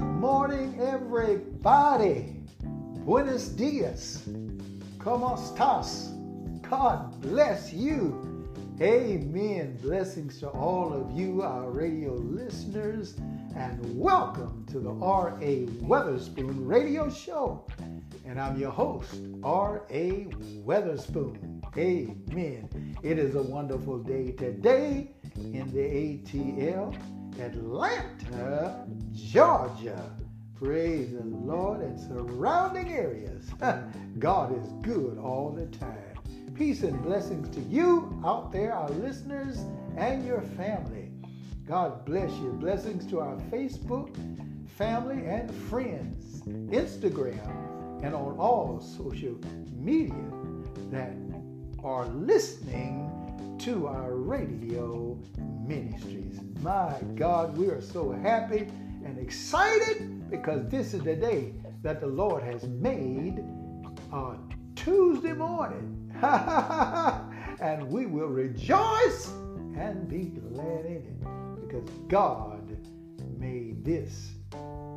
Good morning, everybody. Buenos dias. ¿Cómo estás? God bless you. Amen. Blessings to all of you, our radio listeners, and welcome to the R.A. Weatherspoon radio show. And I'm your host, R.A. Weatherspoon. Amen. It is a wonderful day today in the ATL, Atlanta, Georgia. Praise the Lord and surrounding areas. God is good all the time. Peace and blessings to you out there, our listeners, and your family. God bless you. Blessings to our Facebook family and friends, Instagram, and on all social media that are listening to our radio ministries. My God, we are so happy and excited because this is the day that the Lord has made on Tuesday morning. and we will rejoice and be glad in it because God made this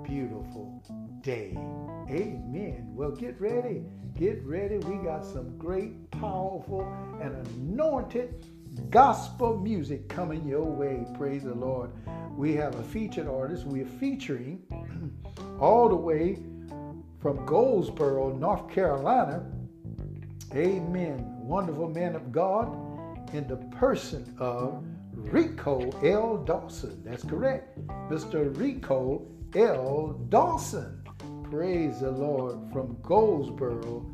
beautiful day. Amen. Well, get ready. Get ready. We got some great, powerful, and anointed gospel music coming your way. Praise the Lord. We have a featured artist. We are featuring all the way from Goldsboro, North Carolina. Amen. Wonderful man of God in the person of Rico L. Dawson. That's correct. Mr. Rico L. Dawson. Praise the Lord from Goldsboro,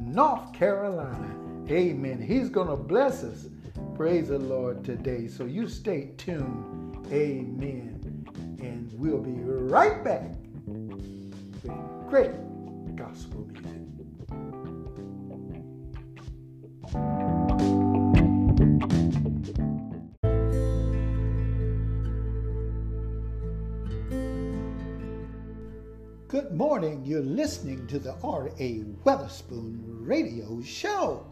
North Carolina. Amen. He's going to bless us. Praise the Lord today. So you stay tuned. Amen. And we'll be right back with great gospel music. Good morning. You're listening to the R.A. Weatherspoon radio show.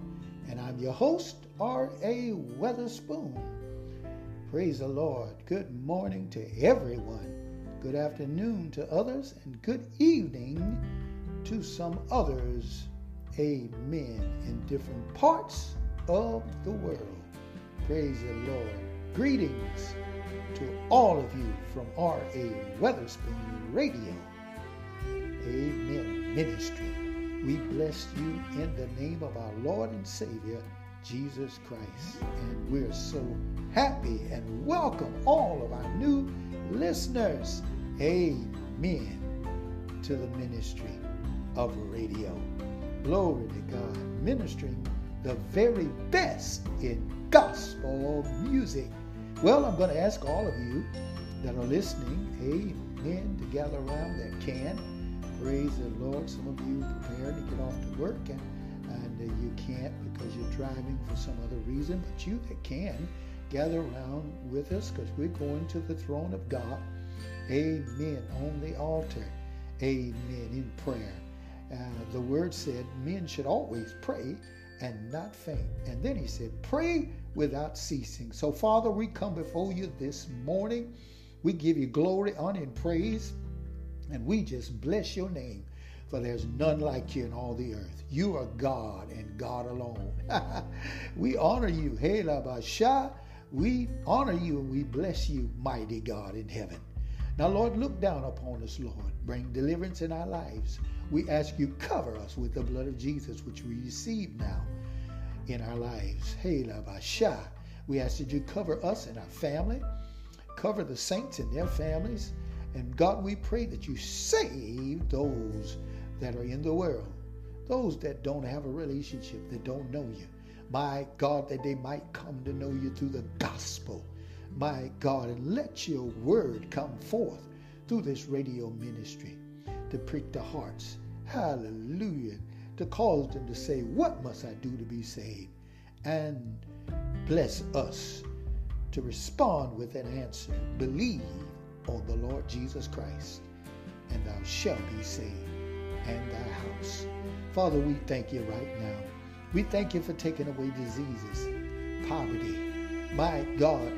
And I'm your host, R.A. Weatherspoon. Praise the Lord. Good morning to everyone. Good afternoon to others, and good evening to some others. Amen. In different parts of the world. Praise the Lord. Greetings to all of you from R.A. Weatherspoon Radio. Amen. Ministry. We bless you in the name of our Lord and Savior, Jesus Christ. And we're so happy and welcome all of our new listeners. Amen. To the ministry of radio. Glory to God. Ministering the very best in gospel music. Well, I'm going to ask all of you that are listening, amen, to gather around that can Praise the Lord. Some of you prepared to get off to work and, and uh, you can't you're driving for some other reason. But you that can, gather around with us because we're going to the throne of God. Amen. On the altar. Amen. In prayer. Uh, the word said men should always pray and not faint. And then he said, pray without ceasing. So, Father, we come before you this morning. We give you glory, honor, and praise. And we just bless your name, for there's none like you in all the earth. You are God and God alone. we honor you. Hey, Labasha. We honor you and we bless you, mighty God in heaven. Now, Lord, look down upon us, Lord. Bring deliverance in our lives. We ask you cover us with the blood of Jesus, which we receive now in our lives. Hey, Labasha. We ask that you cover us and our family, cover the saints and their families, and God, we pray that you save those that are in the world, those that don't have a relationship, that don't know you. My God, that they might come to know you through the gospel. My God, and let your word come forth through this radio ministry to prick the hearts. Hallelujah. To cause them to say, What must I do to be saved? And bless us to respond with an answer. Believe on the Lord Jesus Christ, and thou shalt be saved, and thy house. Father, we thank you right now. We thank you for taking away diseases, poverty, my God,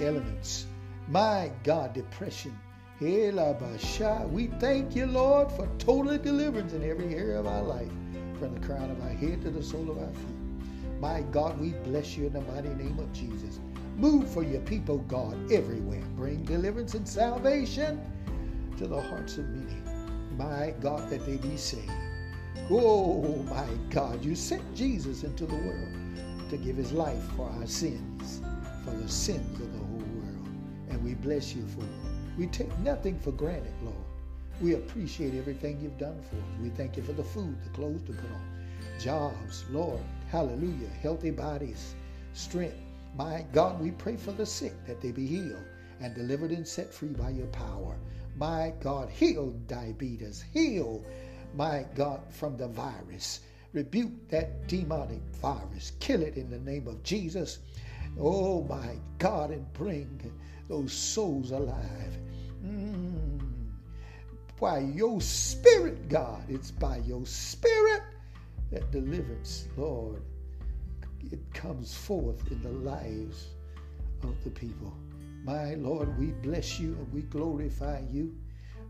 elements, my God, depression, We thank you, Lord, for total deliverance in every area of our life, from the crown of our head to the sole of our feet. My God, we bless you in the mighty name of Jesus. Move for your people, God, everywhere. Bring deliverance and salvation to the hearts of many. My God, that they be saved. Oh, my God, you sent Jesus into the world to give his life for our sins, for the sins of the whole world. And we bless you for it. We take nothing for granted, Lord. We appreciate everything you've done for us. We thank you for the food, the clothes to put on, jobs, Lord. Hallelujah. Healthy bodies, strength. My God, we pray for the sick that they be healed and delivered and set free by your power. My God, heal diabetes, heal, my God, from the virus. Rebuke that demonic virus, kill it in the name of Jesus. Oh, my God, and bring those souls alive. Mm. By your spirit, God, it's by your spirit that deliverance, Lord, it comes forth in the lives of the people. My Lord, we bless you and we glorify you.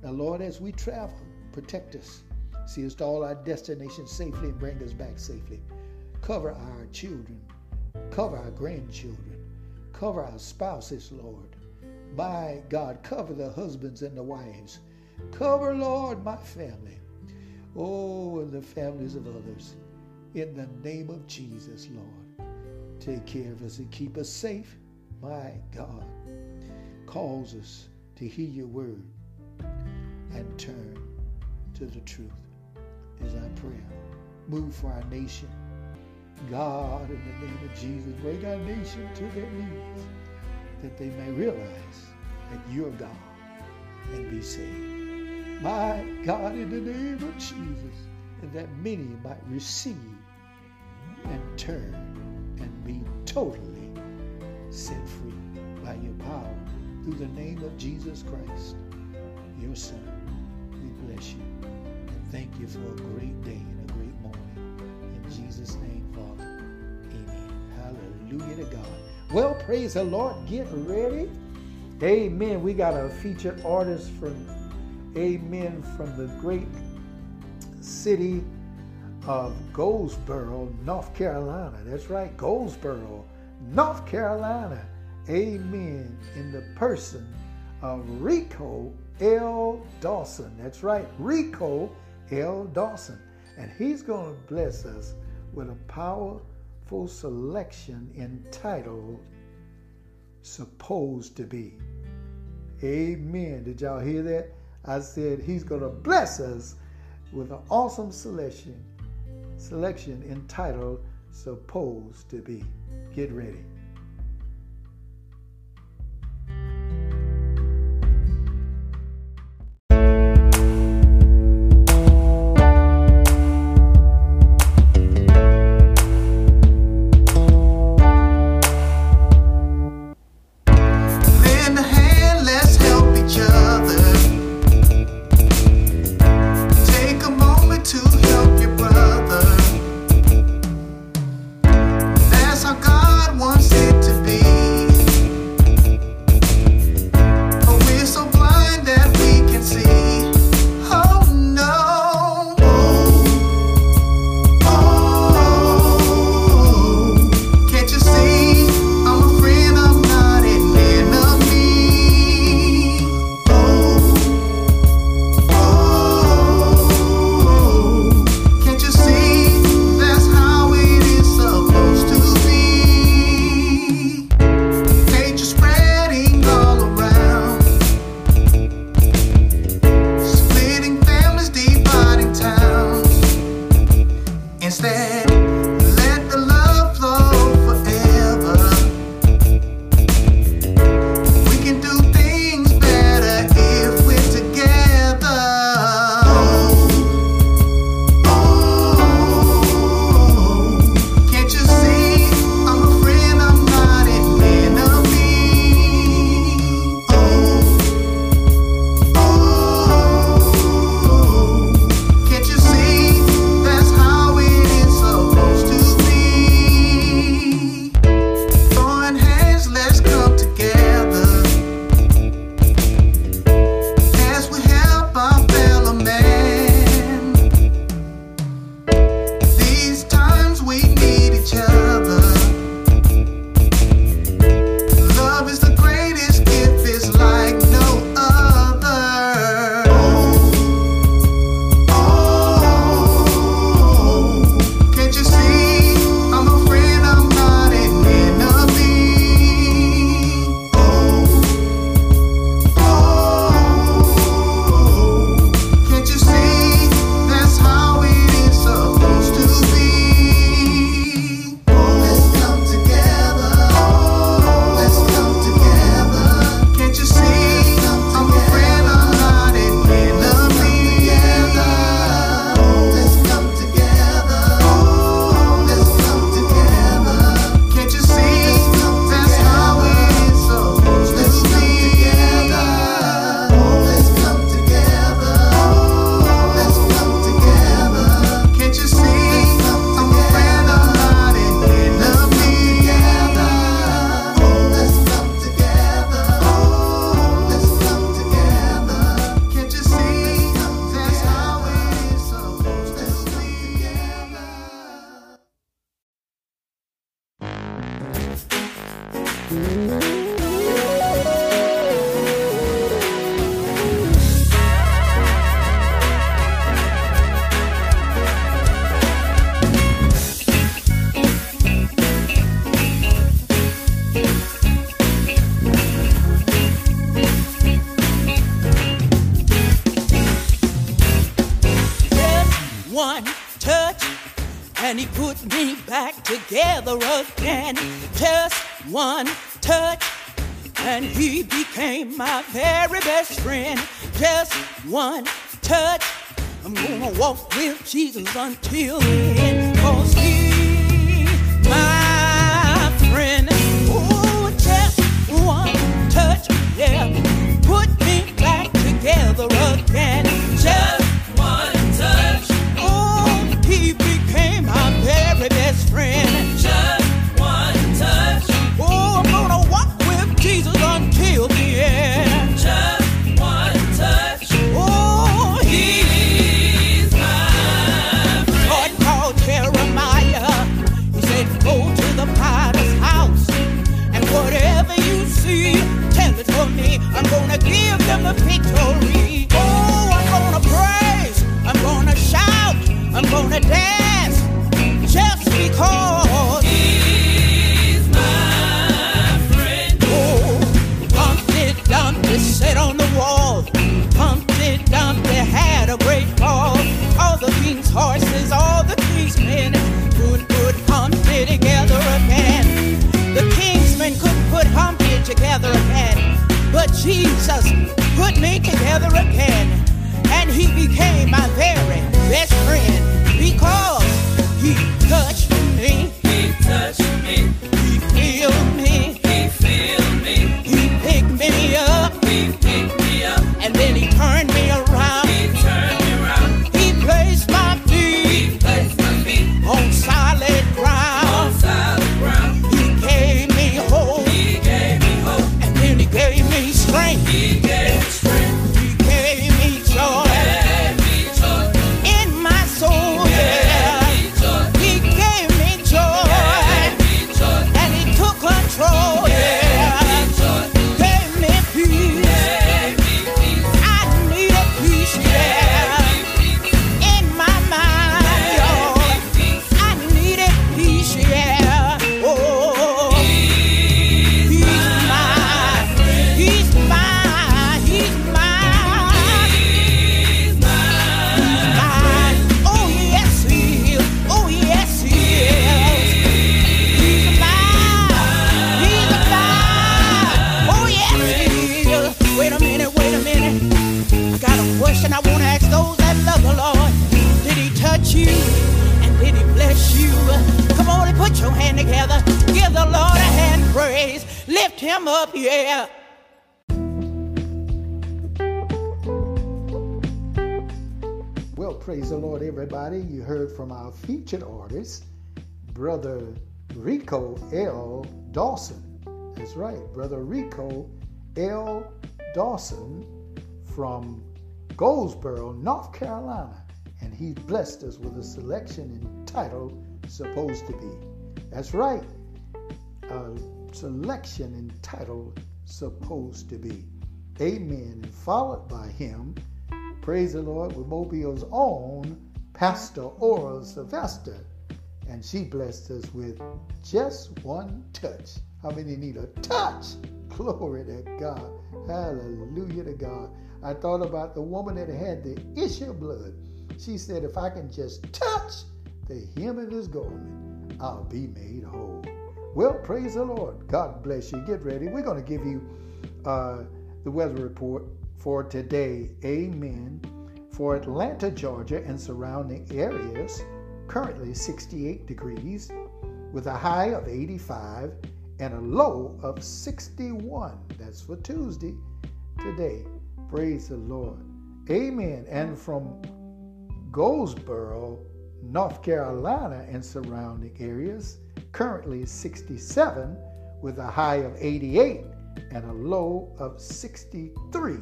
Now, Lord, as we travel, protect us. See us to all our destinations safely and bring us back safely. Cover our children, cover our grandchildren, cover our spouses, Lord. My God, cover the husbands and the wives. Cover, Lord, my family. Oh, and the families of others. In the name of Jesus, Lord. Take care of us and keep us safe. My God. Calls us to hear your word and turn to the truth is our prayer. Move for our nation. God, in the name of Jesus, bring our nation to their knees that they may realize that you're God and be saved. My God, in the name of Jesus, and that many might receive and turn and be totally set free by your power through the name of Jesus Christ, your Son. We bless you and thank you for a great day and a great morning. In Jesus' name, Father. Amen. Hallelujah to God. Well, praise the Lord. Get ready. Amen. We got a featured artist from, amen, from the great city of Goldsboro, North Carolina. That's right, Goldsboro, North Carolina. Amen. In the person of Rico L. Dawson. That's right, Rico L. Dawson. And he's going to bless us with a powerful selection entitled Supposed to Be. Amen. Did y'all hear that? I said he's going to bless us with an awesome selection, selection entitled Supposed to Be. Get ready. Featured artist, Brother Rico L. Dawson. That's right, Brother Rico L. Dawson from Goldsboro, North Carolina. And he blessed us with a selection entitled Supposed to Be. That's right, a selection entitled Supposed to Be. Amen. And followed by him, praise the Lord, with Mobile's own Pastor Oral Sylvester, and she blessed us with just one touch. How many need a touch? Glory to God. Hallelujah to God. I thought about the woman that had the issue of blood. She said, If I can just touch the hem of his garment, I'll be made whole. Well, praise the Lord. God bless you. Get ready. We're going to give you uh, the weather report for today. Amen for Atlanta, Georgia, and surrounding areas, currently 68 degrees, with a high of 85 and a low of 61. That's for Tuesday today. Praise the Lord. Amen. And from Goldsboro, North Carolina, and surrounding areas, currently 67, with a high of 88 and a low of 63.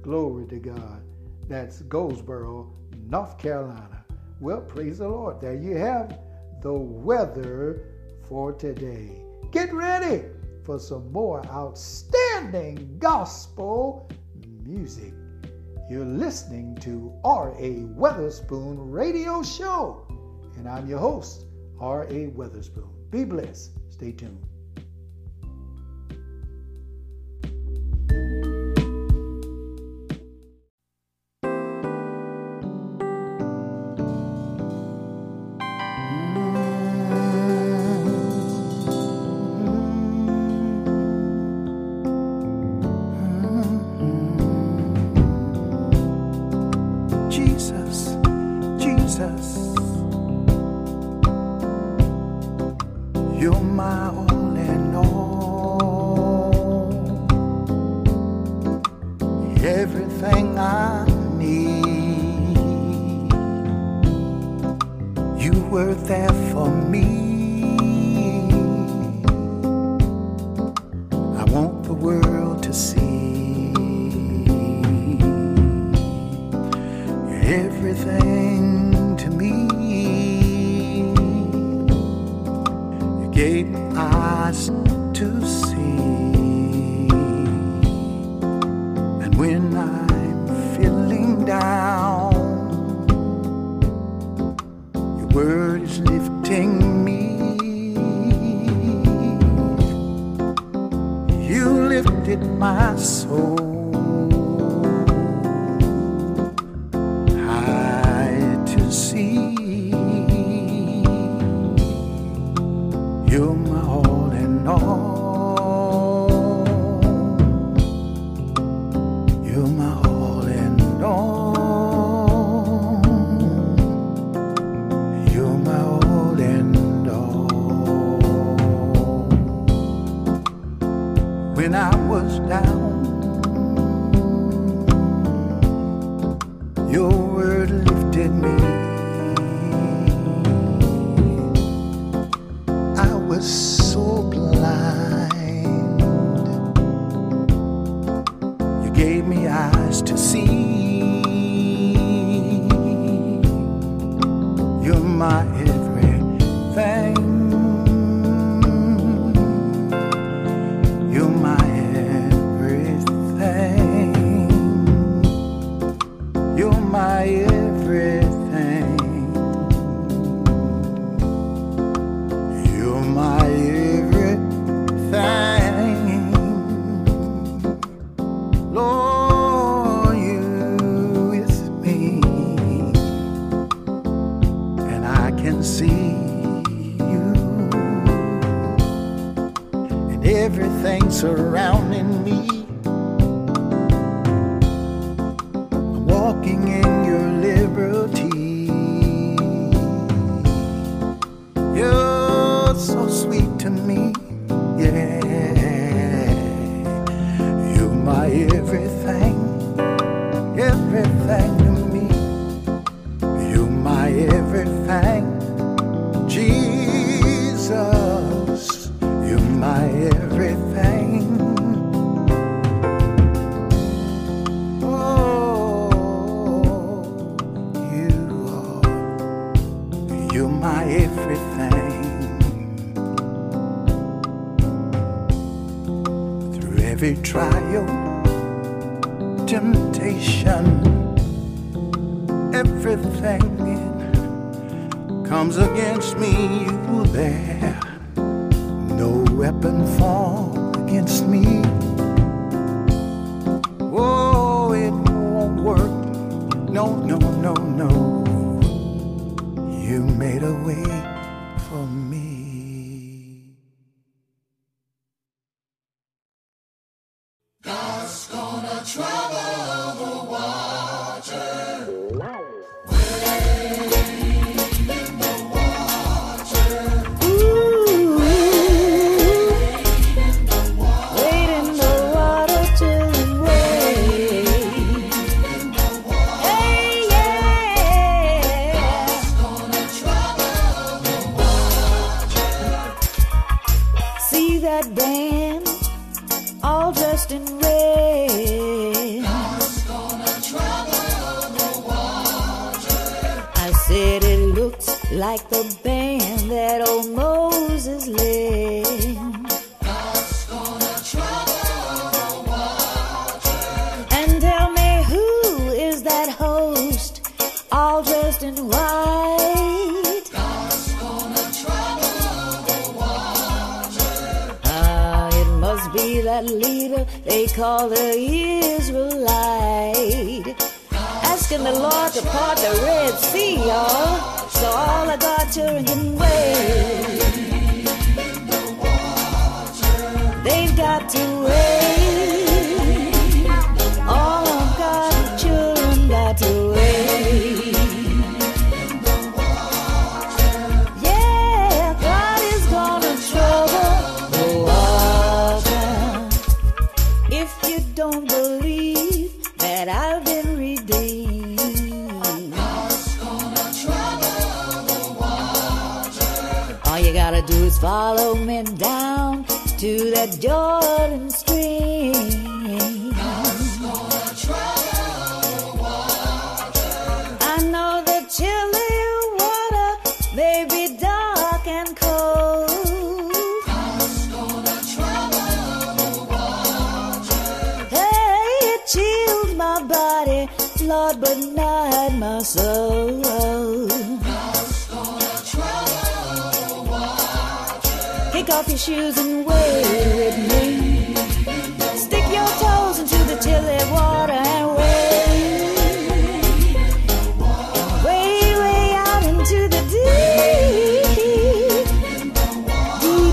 Glory to God. That's Goldsboro, North Carolina. Well, praise the Lord. There you have the weather for today. Get ready for some more outstanding gospel music. You're listening to R.A. Weatherspoon Radio Show, and I'm your host, R.A. Weatherspoon. Be blessed. Stay tuned.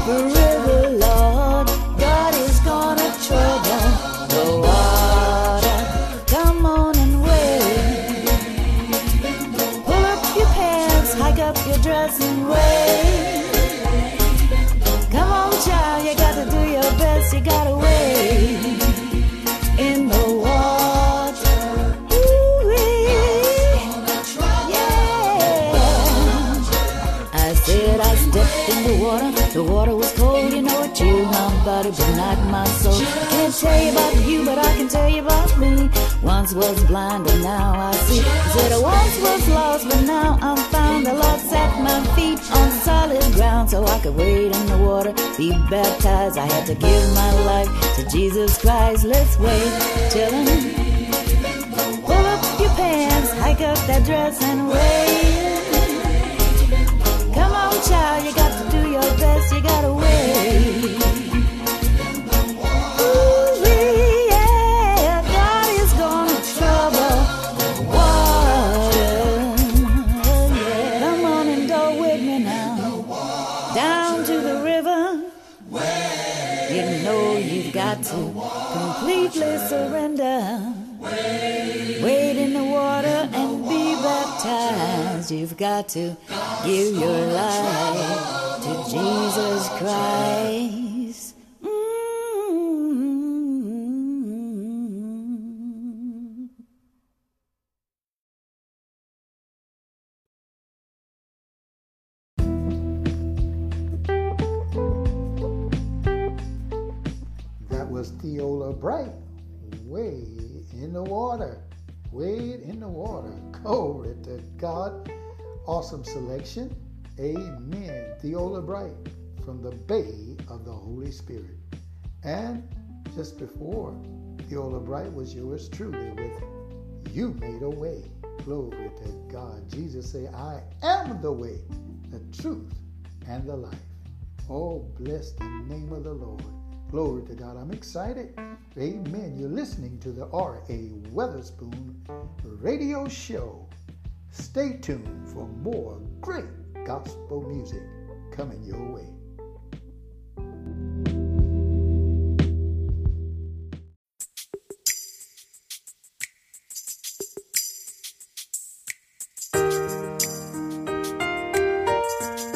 Deep river, Once was blind, but now I see. Said I once was lost, but now I'm found. The Lord set my feet on solid ground so I could wade in the water, be baptized. I had to give my life to Jesus Christ. Let's wait till him. Pull up your pants, hike up that dress, and wait. Come on, child, you got to do your best, you gotta wait. You've got to give your life to Jesus Christ. Mm. That was Theola Bright. Wade in the water. Wade in the water. Glory to God. Awesome selection. Amen. Theola Bright from the Bay of the Holy Spirit. And just before, Theola Bright was yours truly with You Made a Way. Glory to God. Jesus say, I am the way, the truth, and the life. Oh, bless the name of the Lord. Glory to God. I'm excited. Amen. You're listening to the R.A. Weatherspoon radio show. Stay tuned for more great gospel music coming your way.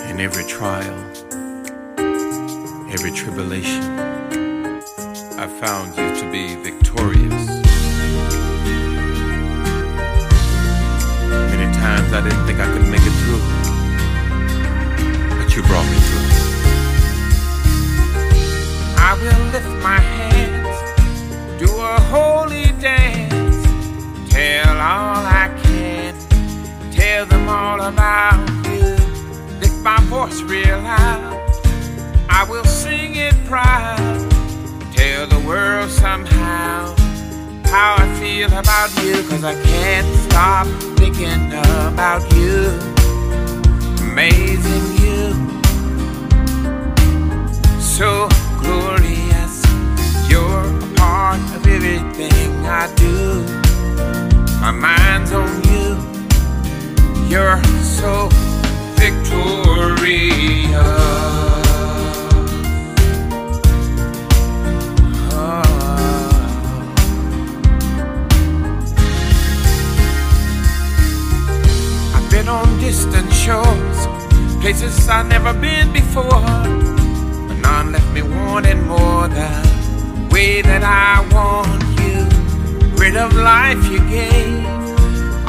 In every trial, every tribulation, found you to be victorious. Many times I didn't think I could make it through, but you brought me through. I will lift my hands, do a holy dance, tell all I can, tell them all about you. Lift my voice real loud, I will sing it proud, world somehow. How I feel about you, cause I can't stop thinking about you. Amazing you. So glorious, you're a part of everything I do. My mind's on you, you're so victorious. distant shores, places I've never been before. But none left me wanting more the way that I want you. Rid of life you gave,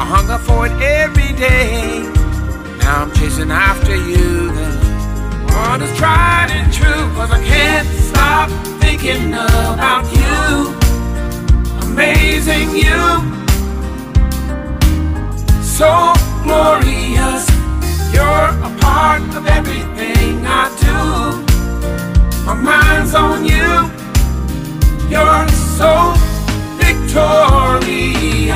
I hunger for it every day. Now I'm chasing after you. The one is tried and true, cause I can't stop thinking about you. Amazing you. So glorious. You're a part of everything I do. My mind's on you. You're so victorious.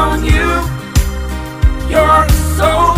on you. You're so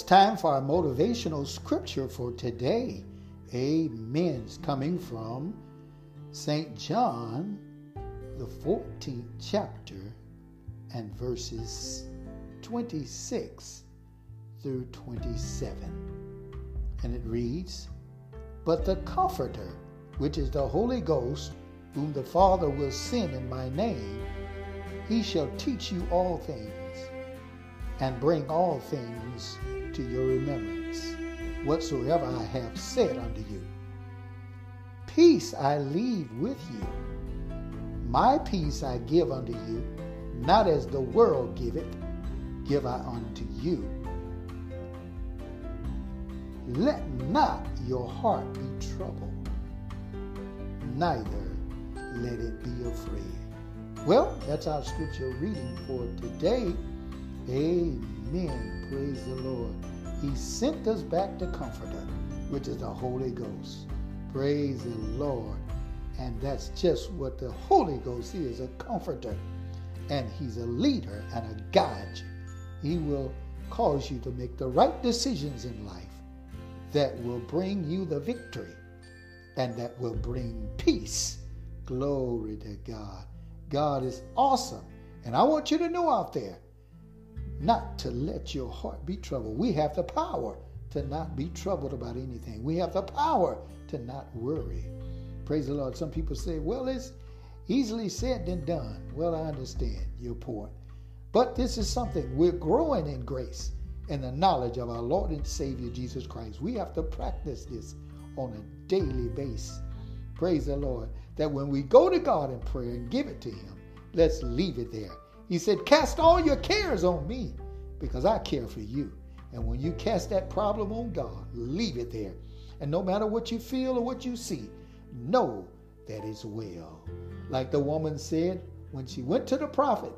it's time for our motivational scripture for today. Amen. It's coming from St. John, the 14th chapter, and verses 26 through 27. And it reads But the Comforter, which is the Holy Ghost, whom the Father will send in my name, he shall teach you all things and bring all things to your remembrance, whatsoever I have said unto you. Peace I leave with you. My peace I give unto you, not as the world giveth, give I unto you. Let not your heart be troubled, neither let it be afraid. Well, that's our scripture reading for today. Amen. Praise the Lord. He sent us back the Comforter, which is the Holy Ghost. Praise the Lord. And that's just what the Holy Ghost is a comforter. And He's a leader and a guide. He will cause you to make the right decisions in life that will bring you the victory and that will bring peace. Glory to God. God is awesome. And I want you to know out there, not to let your heart be troubled. We have the power to not be troubled about anything. We have the power to not worry. Praise the Lord. Some people say, well, it's easily said than done. Well, I understand your point. But this is something we're growing in grace and the knowledge of our Lord and Savior Jesus Christ. We have to practice this on a daily basis. Praise the Lord. That when we go to God in prayer and give it to Him, let's leave it there. He said, Cast all your cares on me because I care for you. And when you cast that problem on God, leave it there. And no matter what you feel or what you see, know that it's well. Like the woman said when she went to the prophet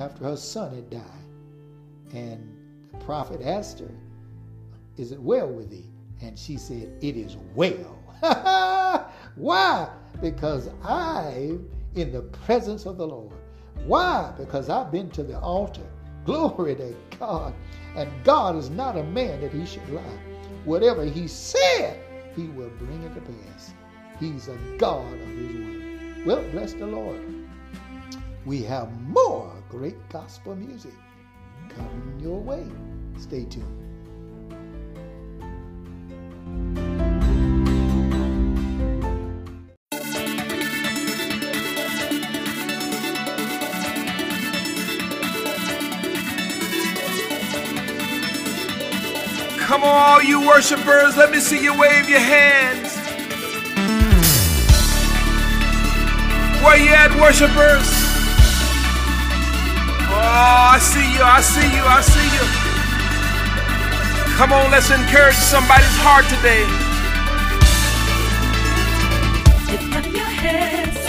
after her son had died. And the prophet asked her, Is it well with thee? And she said, It is well. Why? Because I'm in the presence of the Lord. Why? Because I've been to the altar Glory to God. And God is not a man that he should lie. Whatever he said, he will bring it to pass. He's a God of his word. Well, bless the Lord. We have more great gospel music coming your way. Stay tuned. Come on, all you worshipers, let me see you wave your hands. Where you at, worshipers? Oh, I see you, I see you, I see you. Come on, let's encourage somebody's heart today. Lift up your heads,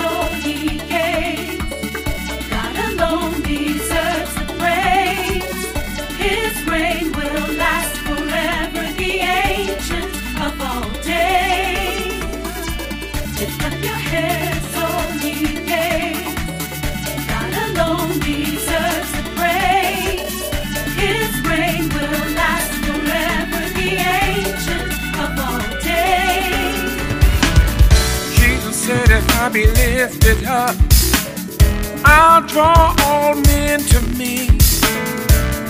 I be lifted up, I'll draw all men to me.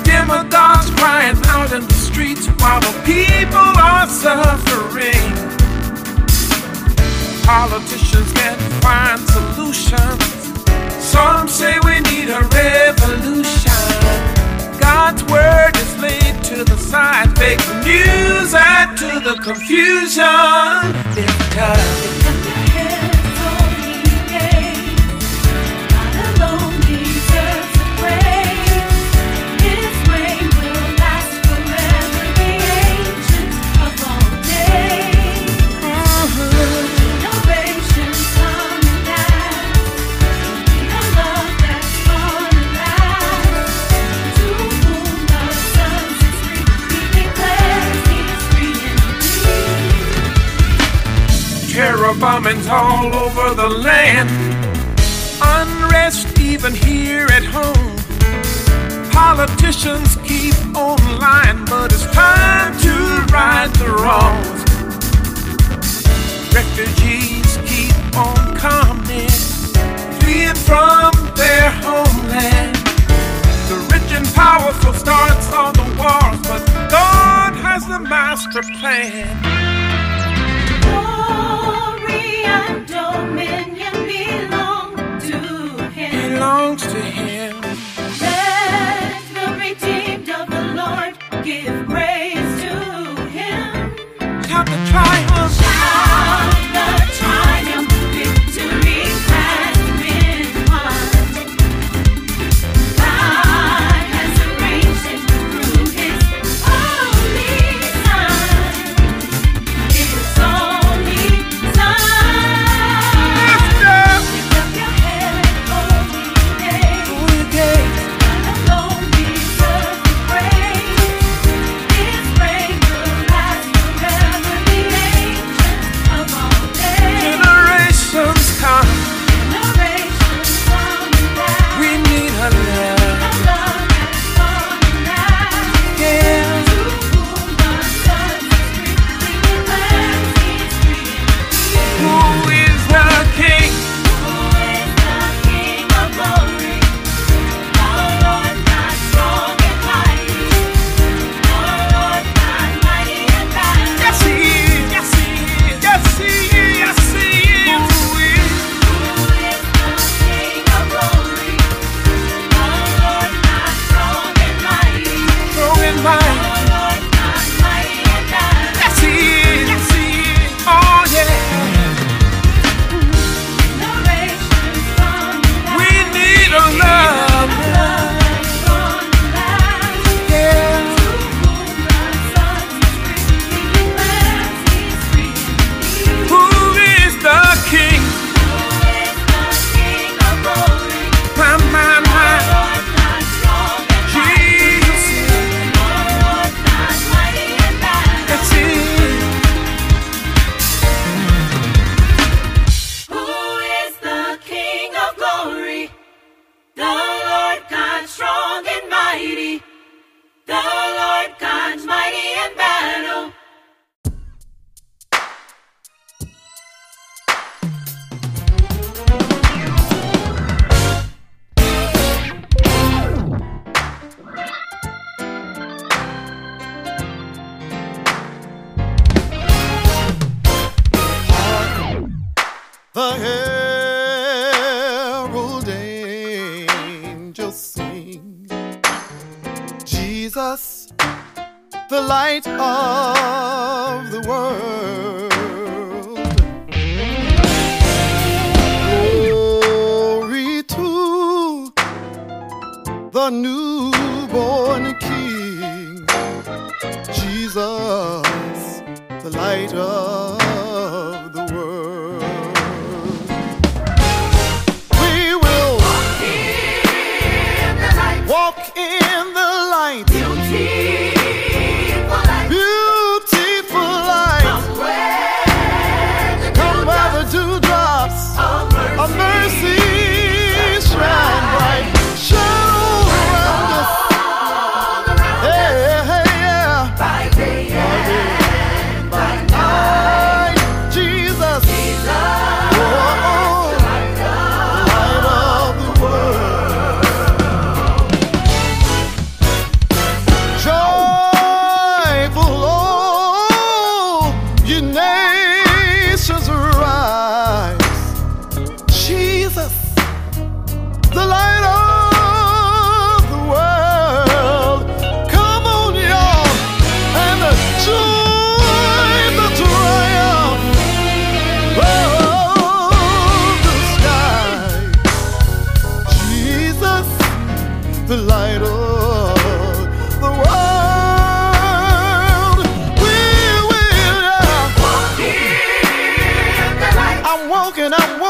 Demagogues crying out in the streets while the people are suffering. Politicians can't find solutions. Some say we need a revolution. God's word is laid to the side. Fake news add to the confusion. Lift bombings all over the land. Unrest even here at home. Politicians keep on lying, but it's time to right the wrongs. Refugees keep on coming, fleeing from their homeland. The rich and powerful starts all the wars, but God has the master plan. Yeah. I'm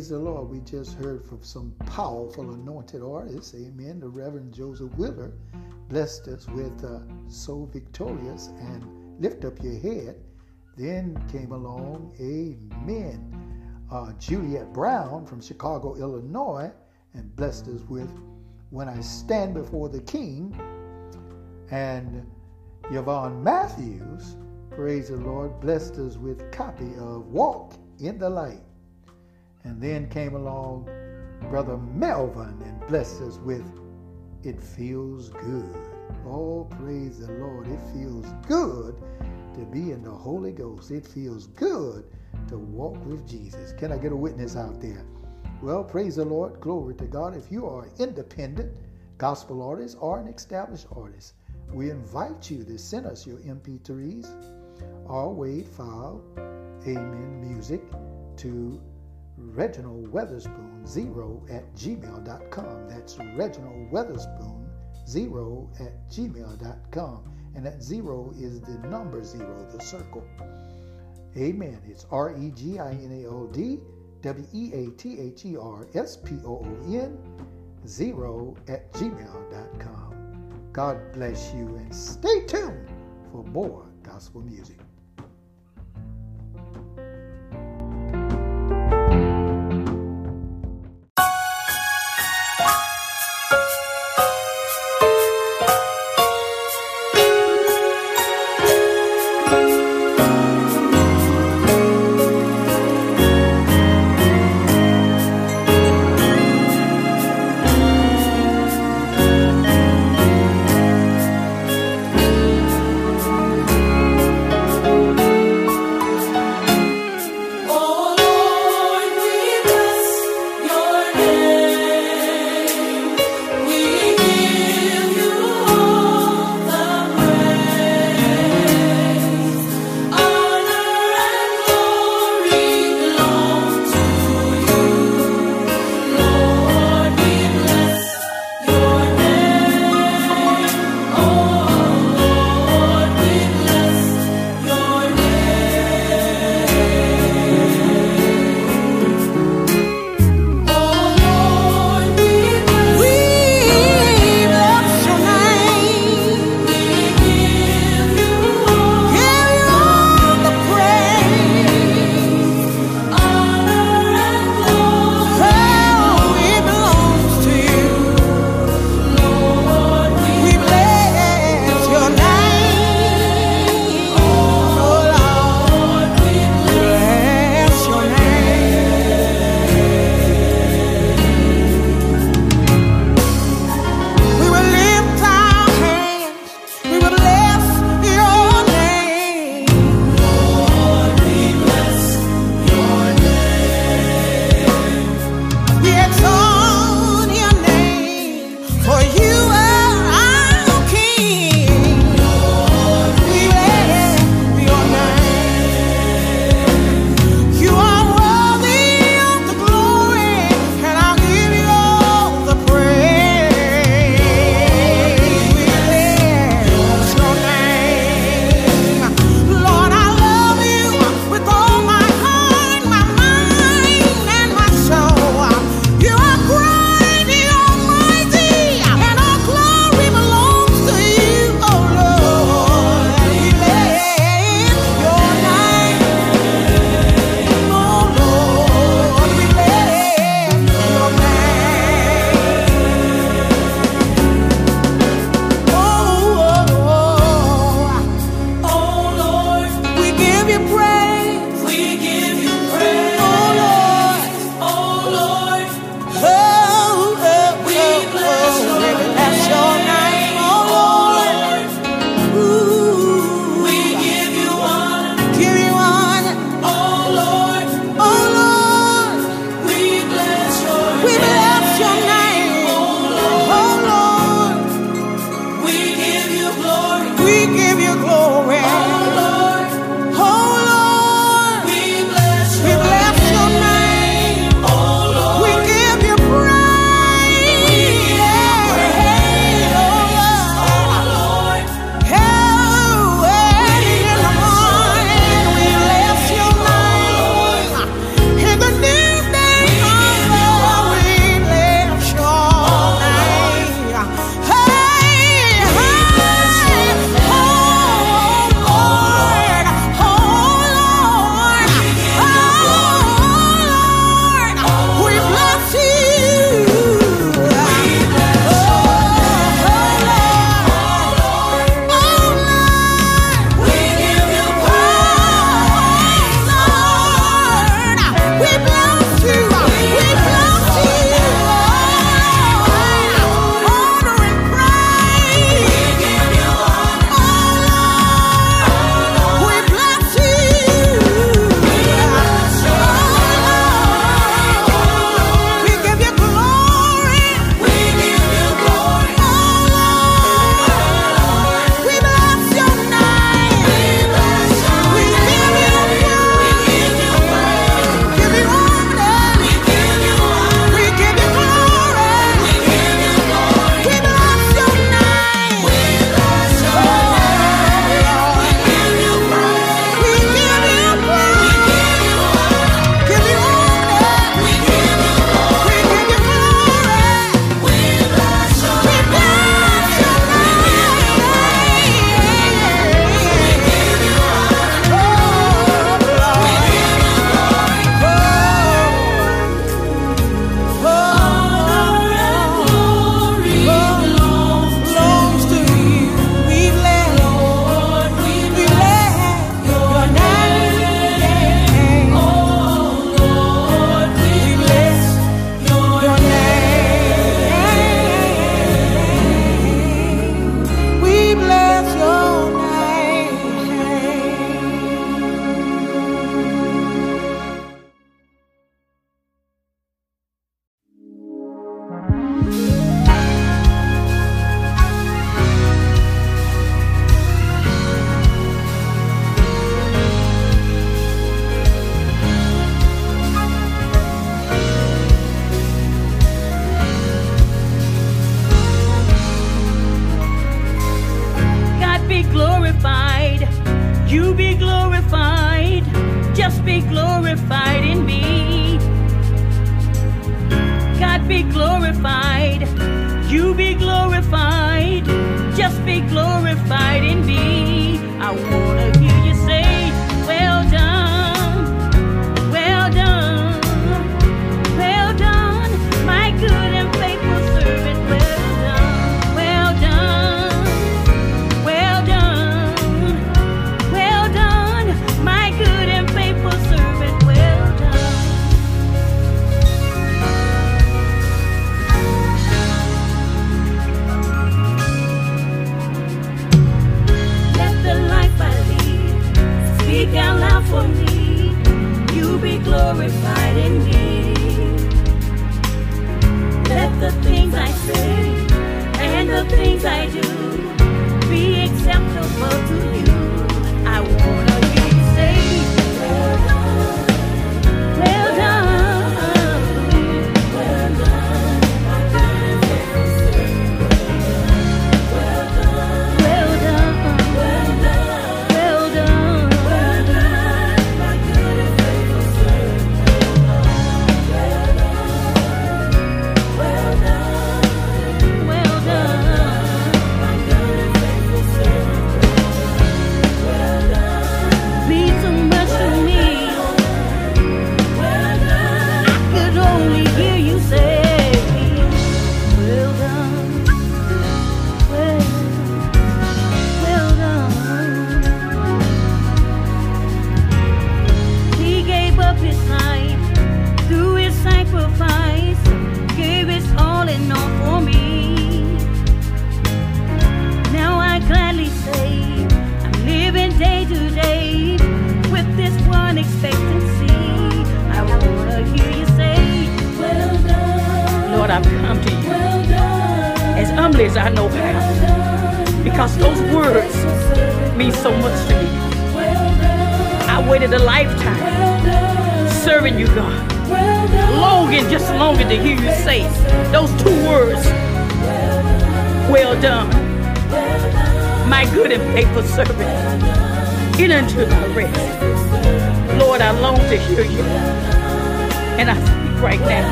praise the Lord. We just heard from some powerful anointed artists. Amen. The Reverend Joseph Wheeler blessed us with uh, So Victorious and Lift Up Your Head. Then came along, amen, uh, Juliet Brown from Chicago, Illinois, and blessed us with When I Stand Before the King. And Yvonne Matthews, praise the Lord, blessed us with copy of Walk in the Light. And then came along Brother Melvin and blessed us with It Feels Good. Oh, praise the Lord. It feels good to be in the Holy Ghost. It feels good to walk with Jesus. Can I get a witness out there? Well, praise the Lord. Glory to God. If you are independent gospel artist or an established artist, we invite you to send us your MP3s or WAV file, Amen Music, to Reginald Weatherspoon zero at gmail.com. That's Reginald Weatherspoon zero at gmail.com. And that zero is the number zero, the circle. Amen. It's R E G I N A O D W E A T H E R S P O O N zero at gmail.com. God bless you and stay tuned for more gospel music.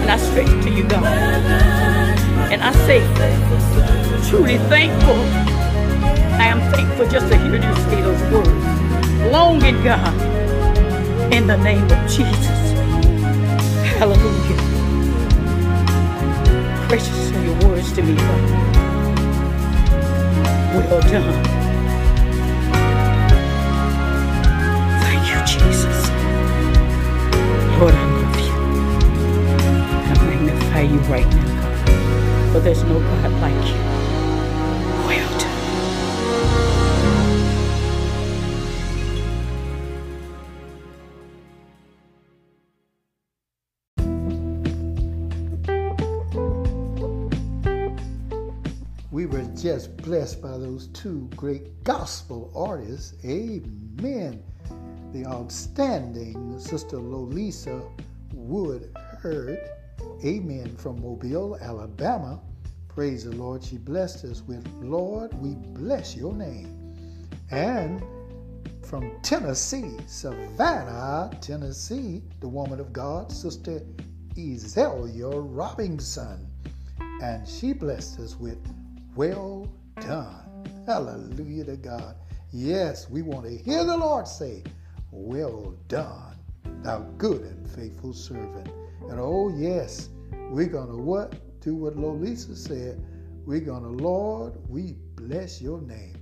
And I speak to you, God. And I say, truly thankful. I am thankful just to hear you say those words. Longing, God, in the name of Jesus. Hallelujah. Precious are your words to me, God. Well done. Thank you, Jesus. Lord, magnify you right now. For there's no God like you. Well. We were just blessed by those two great gospel artists. Amen. The outstanding Sister Lolisa Wood Heard. Amen. From Mobile, Alabama. Praise the Lord. She blessed us with, Lord, we bless your name. And from Tennessee, Savannah, Tennessee, the woman of God, Sister Ezelia Robinson. And she blessed us with, Well done. Hallelujah to God. Yes, we want to hear the Lord say, Well done, thou good and faithful servant. And oh, yes, we're going to what? Do what Lolisa said. We're going to, Lord, we bless your name.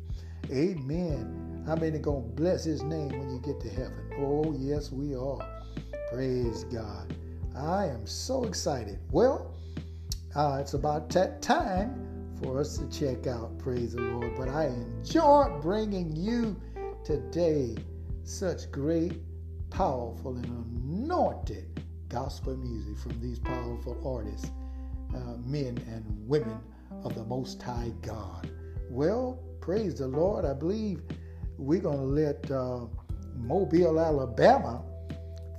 Amen. How many going to bless his name when you get to heaven? Oh, yes, we are. Praise God. I am so excited. Well, uh, it's about that time for us to check out. Praise the Lord. But I enjoyed bringing you today such great, powerful, and anointed gospel music from these powerful artists, uh, men and women of the Most High God. Well, praise the Lord. I believe we're going to let uh, Mobile, Alabama,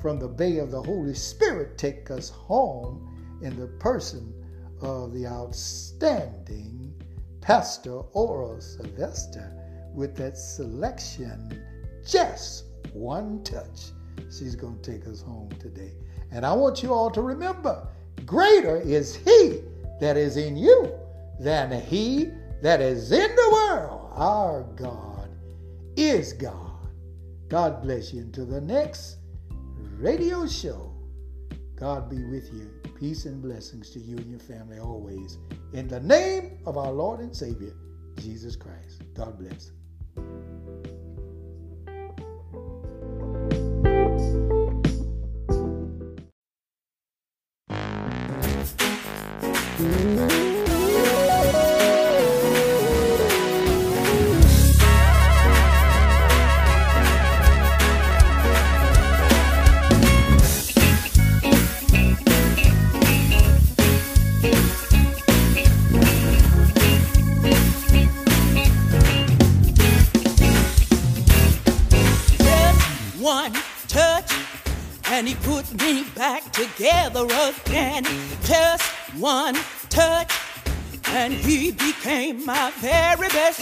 from the Bay of the Holy Spirit, take us home in the person of the outstanding Pastor Oral Sylvester with that selection, Just One Touch. She's going to take us home today. And I want you all to remember greater is He that is in you than He that is in the world. Our God is God. God bless you. Until the next radio show, God be with you. Peace and blessings to you and your family always. In the name of our Lord and Savior, Jesus Christ. God bless.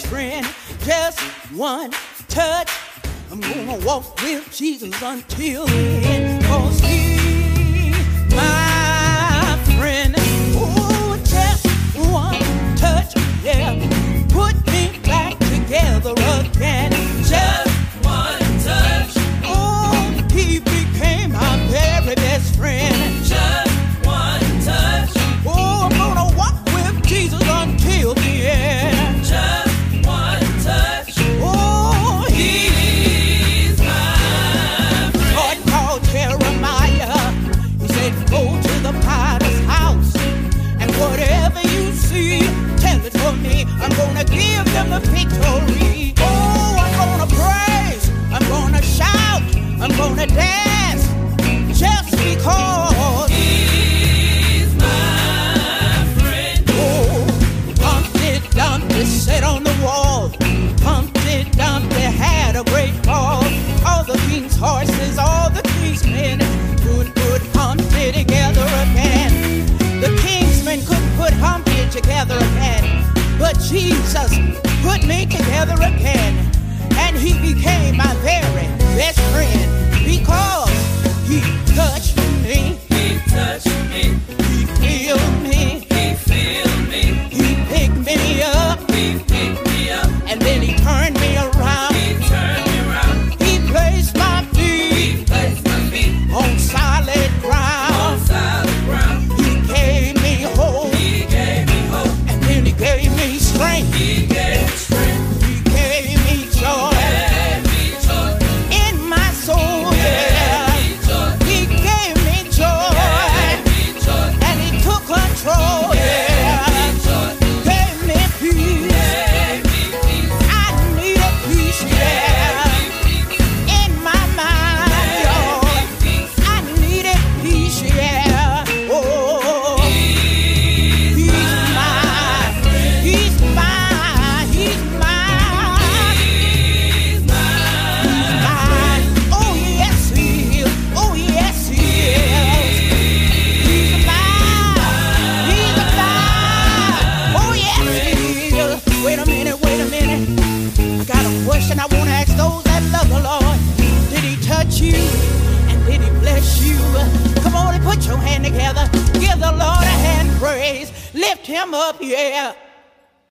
friend. Just one touch. I'm gonna walk with Jesus until the end. Cause he, my friend. Oh, just one touch. Yeah. Put me back together.